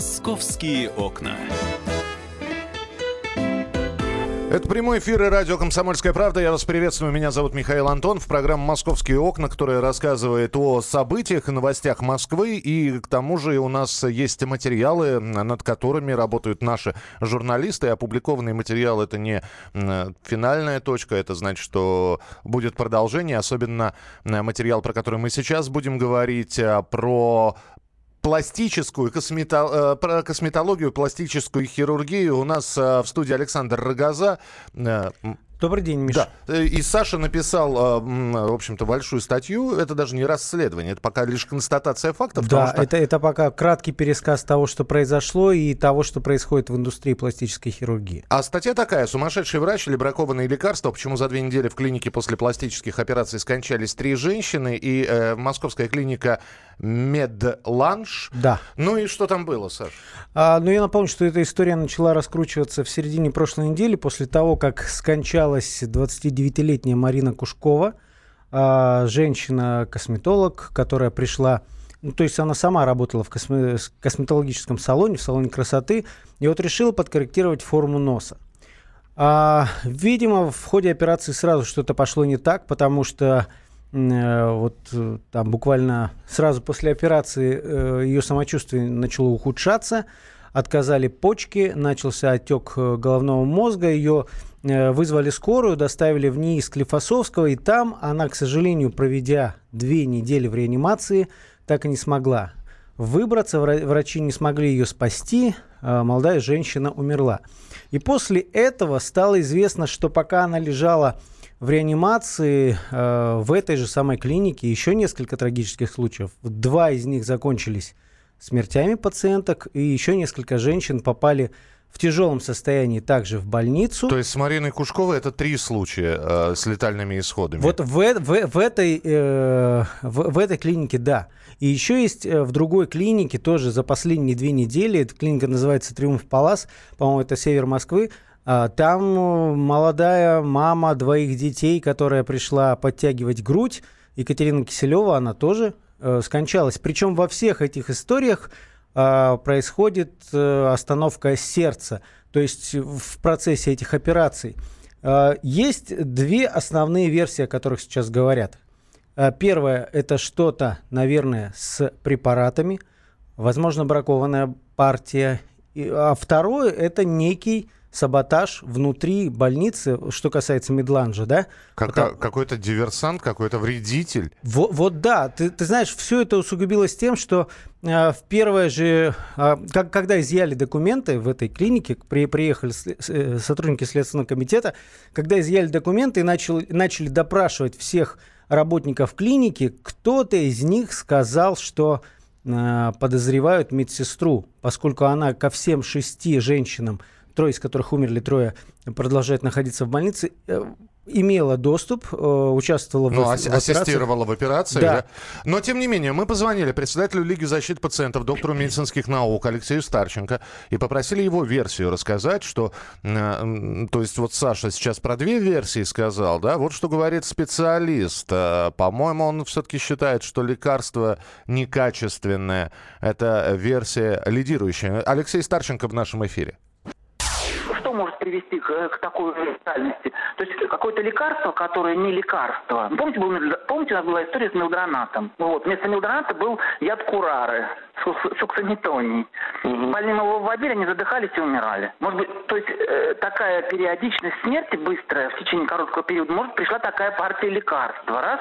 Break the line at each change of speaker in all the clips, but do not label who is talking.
Московские окна.
Это прямой эфир и радио «Комсомольская правда». Я вас приветствую. Меня зовут Михаил Антон. В программе «Московские окна», которая рассказывает о событиях и новостях Москвы. И к тому же у нас есть материалы, над которыми работают наши журналисты. Опубликованный материал – это не финальная точка. Это значит, что будет продолжение. Особенно материал, про который мы сейчас будем говорить, а, про пластическую, космето, э, про косметологию, пластическую хирургию. У нас э, в студии Александр Рогоза.
Добрый день, Миша.
Да. И Саша написал, в общем-то, большую статью. Это даже не расследование, это пока лишь констатация фактов.
Да, что... это, это пока краткий пересказ того, что произошло, и того, что происходит в индустрии пластической хирургии.
А статья такая. Сумасшедший врач или бракованные лекарства. Почему за две недели в клинике после пластических операций скончались три женщины. И э, московская клиника Медланш.
Да.
Ну и что там было, Саш?
А, ну, я напомню, что эта история начала раскручиваться в середине прошлой недели, после того, как скончалась 29-летняя Марина Кушкова, а, женщина-косметолог, которая пришла ну, то есть она сама работала в косме- косметологическом салоне, в салоне красоты, и вот решила подкорректировать форму носа. А, видимо, в ходе операции сразу что-то пошло не так, потому что Э, вот э, там буквально сразу после операции э, ее самочувствие начало ухудшаться, отказали почки, начался отек головного мозга, ее вызвали скорую, доставили в НИИ Склифосовского, и там она, к сожалению, проведя две недели в реанимации, так и не смогла выбраться, врачи не смогли ее спасти, молодая женщина умерла. И после этого стало известно, что пока она лежала в реанимации э, в этой же самой клинике еще несколько трагических случаев. Два из них закончились смертями пациенток, и еще несколько женщин попали тяжелом состоянии также в больницу.
То есть с Мариной Кушковой это три случая э, с летальными исходами.
Вот в, в, в, этой, э, в, в этой клинике, да. И еще есть э, в другой клинике, тоже за последние две недели, эта клиника называется Триумф Палас, по-моему, это север Москвы, а, там э, молодая мама двоих детей, которая пришла подтягивать грудь, Екатерина Киселева, она тоже э, скончалась. Причем во всех этих историях э, происходит э, остановка сердца, то есть в процессе этих операций. Э, есть две основные версии, о которых сейчас говорят. Э, первая – это что-то, наверное, с препаратами, возможно, бракованная партия. А второе – это некий саботаж внутри больницы, что касается Медланжа, да?
Как, Потому... Какой-то диверсант, какой-то вредитель.
Вот, вот да, ты, ты знаешь, все это усугубилось тем, что э, в первое же, э, как, когда изъяли документы в этой клинике, при, приехали с, э, сотрудники Следственного комитета, когда изъяли документы и начали, начали допрашивать всех работников клиники, кто-то из них сказал, что э, подозревают медсестру, поскольку она ко всем шести женщинам трое из которых умерли, трое продолжают находиться в больнице, э, имела доступ, э, участвовала
ну, в, ас- в ассистировала в операции. Да. да. Но, тем не менее, мы позвонили председателю Лиги защиты пациентов, доктору медицинских наук Алексею Старченко и попросили его версию рассказать, что... Э, то есть вот Саша сейчас про две версии сказал, да? Вот что говорит специалист. Э, по-моему, он все-таки считает, что лекарство некачественное. Это версия лидирующая. Алексей Старченко в нашем эфире
что может привести к, к такой реальности? То есть какое-то лекарство, которое не лекарство. Помните, был, помните, у нас была история с мелдронатом? Вот, вместо мелдроната был яд курары, суксанитоний. Угу. Больным его вводили, они задыхались и умирали. Может быть, то есть э, такая периодичность смерти быстрая в течение короткого периода, может, пришла такая партия лекарства. Раз.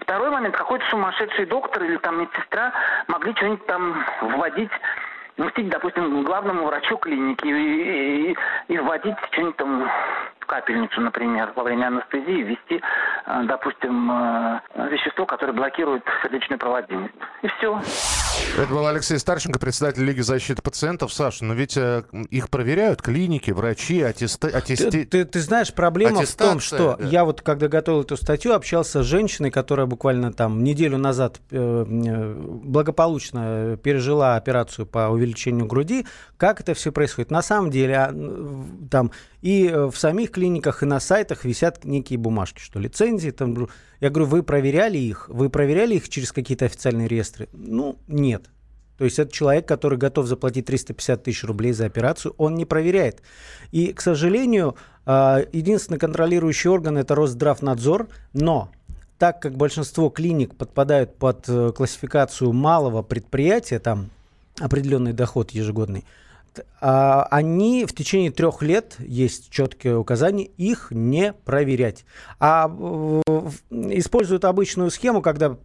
Второй момент, какой-то сумасшедший доктор или там медсестра могли что-нибудь там вводить мстить, допустим, главному врачу клиники и, и, и вводить что-нибудь там в капельницу, например, во время анестезии, ввести, э, допустим, э, вещество, которое блокирует сердечную проводимость. И все.
Это был Алексей Старченко, председатель Лиги защиты пациентов. Саша, но ведь э, их проверяют клиники, врачи, аттесты... аттести...
ты, ты, ты знаешь, проблема в том, что да. я вот, когда готовил эту статью, общался с женщиной, которая буквально там неделю назад э, э благополучно пережила операцию по увеличению груди. Как это все происходит? На самом деле, а, там и э, в самих клиниках, и на сайтах висят некие бумажки, что лицензии там... Я говорю, вы проверяли их? Вы проверяли их через какие-то официальные реестры? Ну, нет. То есть это человек, который готов заплатить 350 тысяч рублей за операцию, он не проверяет. И, к сожалению, а, единственный контролирующий орган – это Росздравнадзор, но так как большинство клиник подпадают под э, классификацию малого предприятия, там определенный доход ежегодный, они в течение трех лет, есть четкие указания, их не проверять. А используют обычную схему, когда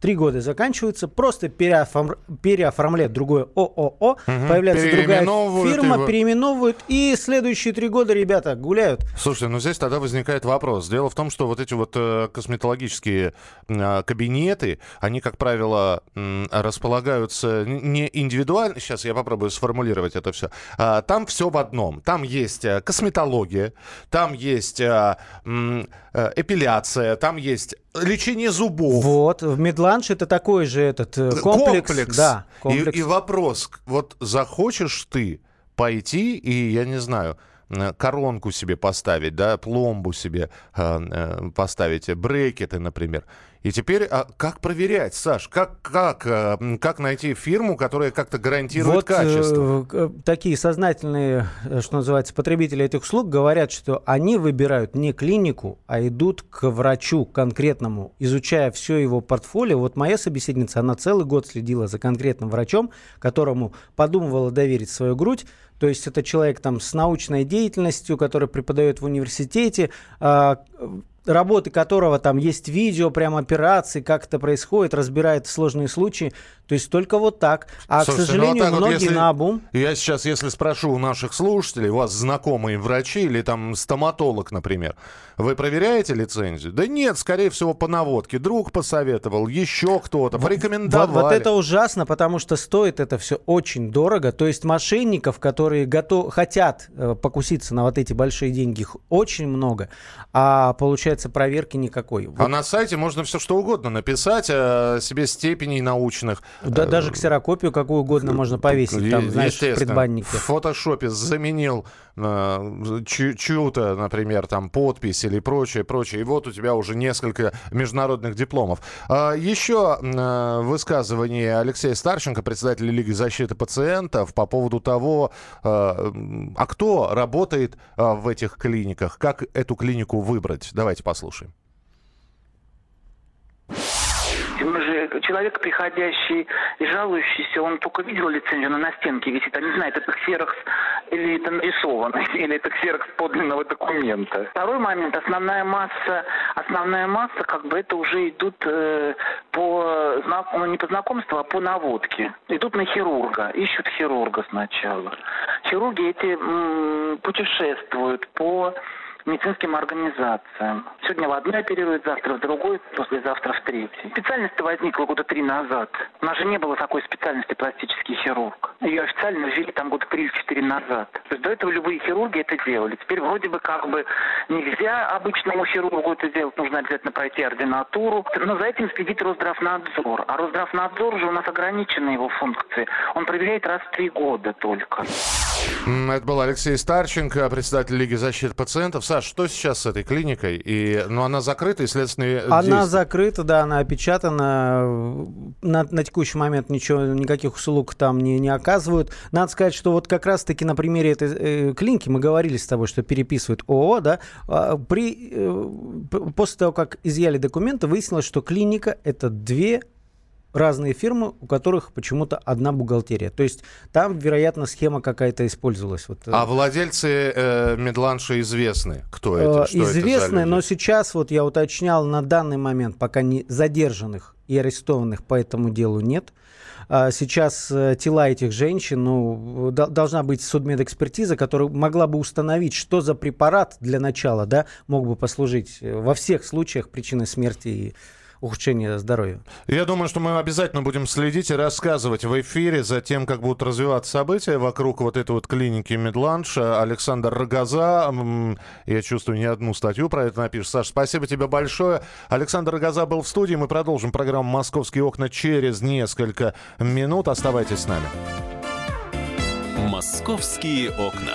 три года заканчиваются, просто переоформ... переоформляют другое ООО, угу. появляется другая фирма, его. переименовывают, и следующие три года ребята гуляют.
Слушайте, ну здесь тогда возникает вопрос. Дело в том, что вот эти вот э, косметологические э, кабинеты, они, как правило, располагаются не индивидуально, сейчас я попробую сформулировать это все, э, там все в одном. Там есть э, косметология, там есть э, эпиляция, там есть лечение зубов.
Вот, в Медланш это такой же этот э, комплекс. комплекс.
Да, комплекс. И, и вопрос, вот захочешь ты пойти и, я не знаю, э, коронку себе поставить, да, пломбу себе э, э, поставить, брекеты, например. И теперь а как проверять, Саш, как, как, э, как найти фирму, которая как-то гарантирует вот, качество?
Э, такие сознательные, э, что называется, потребители этих услуг говорят, что они выбирают не клинику, а идут к врачу конкретному, изучая все его портфолио. Вот моя собеседница, она целый год следила за конкретным врачом, которому подумывала доверить свою грудь, то есть это человек там с научной деятельностью, который преподает в университете, а, работы которого там есть видео, прям операции, как это происходит, разбирает сложные случаи. То есть только вот так. А, Слушайте, к сожалению, ну, вот многие вот если, на обум.
Я сейчас, если спрошу у наших слушателей, у вас знакомые врачи или там стоматолог, например, вы проверяете лицензию? Да нет, скорее всего, по наводке. Друг посоветовал, еще кто-то, порекомендовали.
Вот, вот это ужасно, потому что стоит это все очень дорого. То есть мошенников, которые готов, хотят э, покуситься на вот эти большие деньги, их очень много. А получается проверки никакой.
А вот. А на сайте можно все что угодно написать о себе степеней научных.
Да, даже ксерокопию какую угодно можно повесить, там, знаешь, в предбаннике. В
фотошопе заменил э, чью-то, например, там подпись или прочее, прочее. И вот у тебя уже несколько международных дипломов. А, еще э, высказывание Алексея Старченко, председателя Лиги защиты пациентов, по поводу того, э, а кто работает э, в этих клиниках, как эту клинику выбрать. Давайте послушаем.
Человек, приходящий и жалующийся, он только видел лицензию, она на стенке висит, а не знает, это ксерокс или это нарисовано, или это ксерокс подлинного документа. Второй момент, основная масса, основная масса, как бы это уже идут э, по, ну, не по знакомству, а по наводке. Идут на хирурга, ищут хирурга сначала. Хирурги эти м, путешествуют по медицинским организациям. Сегодня в одной оперируют, завтра в другой, послезавтра в третьей. Специальность возникла года три назад. У нас же не было такой специальности пластический хирург. Ее официально ввели там года три или четыре назад. То есть до этого любые хирурги это делали. Теперь вроде бы как бы нельзя обычному хирургу это делать, нужно обязательно пройти ординатуру. Но за этим следит Росздравнадзор. А Росздравнадзор же у нас ограничены его функции. Он проверяет раз в три года только.
Это был Алексей Старченко, председатель Лиги защиты пациентов. Саш, что сейчас с этой клиникой? И, ну, она закрыта, и следственные
Она действия... закрыта, да, она опечатана. На, на текущий момент ничего, никаких услуг там не, не оказывают. Надо сказать, что вот как раз-таки на примере этой э, клиники мы говорили с тобой, что переписывают ООО, да, а, при, э, после того, как изъяли документы, выяснилось, что клиника — это две разные фирмы, у которых почему-то одна бухгалтерия. То есть там, вероятно, схема какая-то использовалась. Вот,
э. а владельцы э, Медланша известны? Кто это?
Э, что известны, это но сейчас, вот я уточнял, на данный момент пока не задержанных и арестованных по этому делу нет. А сейчас э, тела этих женщин, ну, должна быть судмедэкспертиза, которая могла бы установить, что за препарат для начала, да, мог бы послужить во всех случаях причиной смерти и ухудшения здоровья.
Я думаю, что мы обязательно будем следить и рассказывать в эфире за тем, как будут развиваться события вокруг вот этой вот клиники Медланш. Александр Рогоза, я чувствую, не одну статью про это напишет. Саша, спасибо тебе большое. Александр Рогоза был в студии. Мы продолжим программу «Московские окна» через несколько минут. Оставайтесь с нами.
«Московские окна».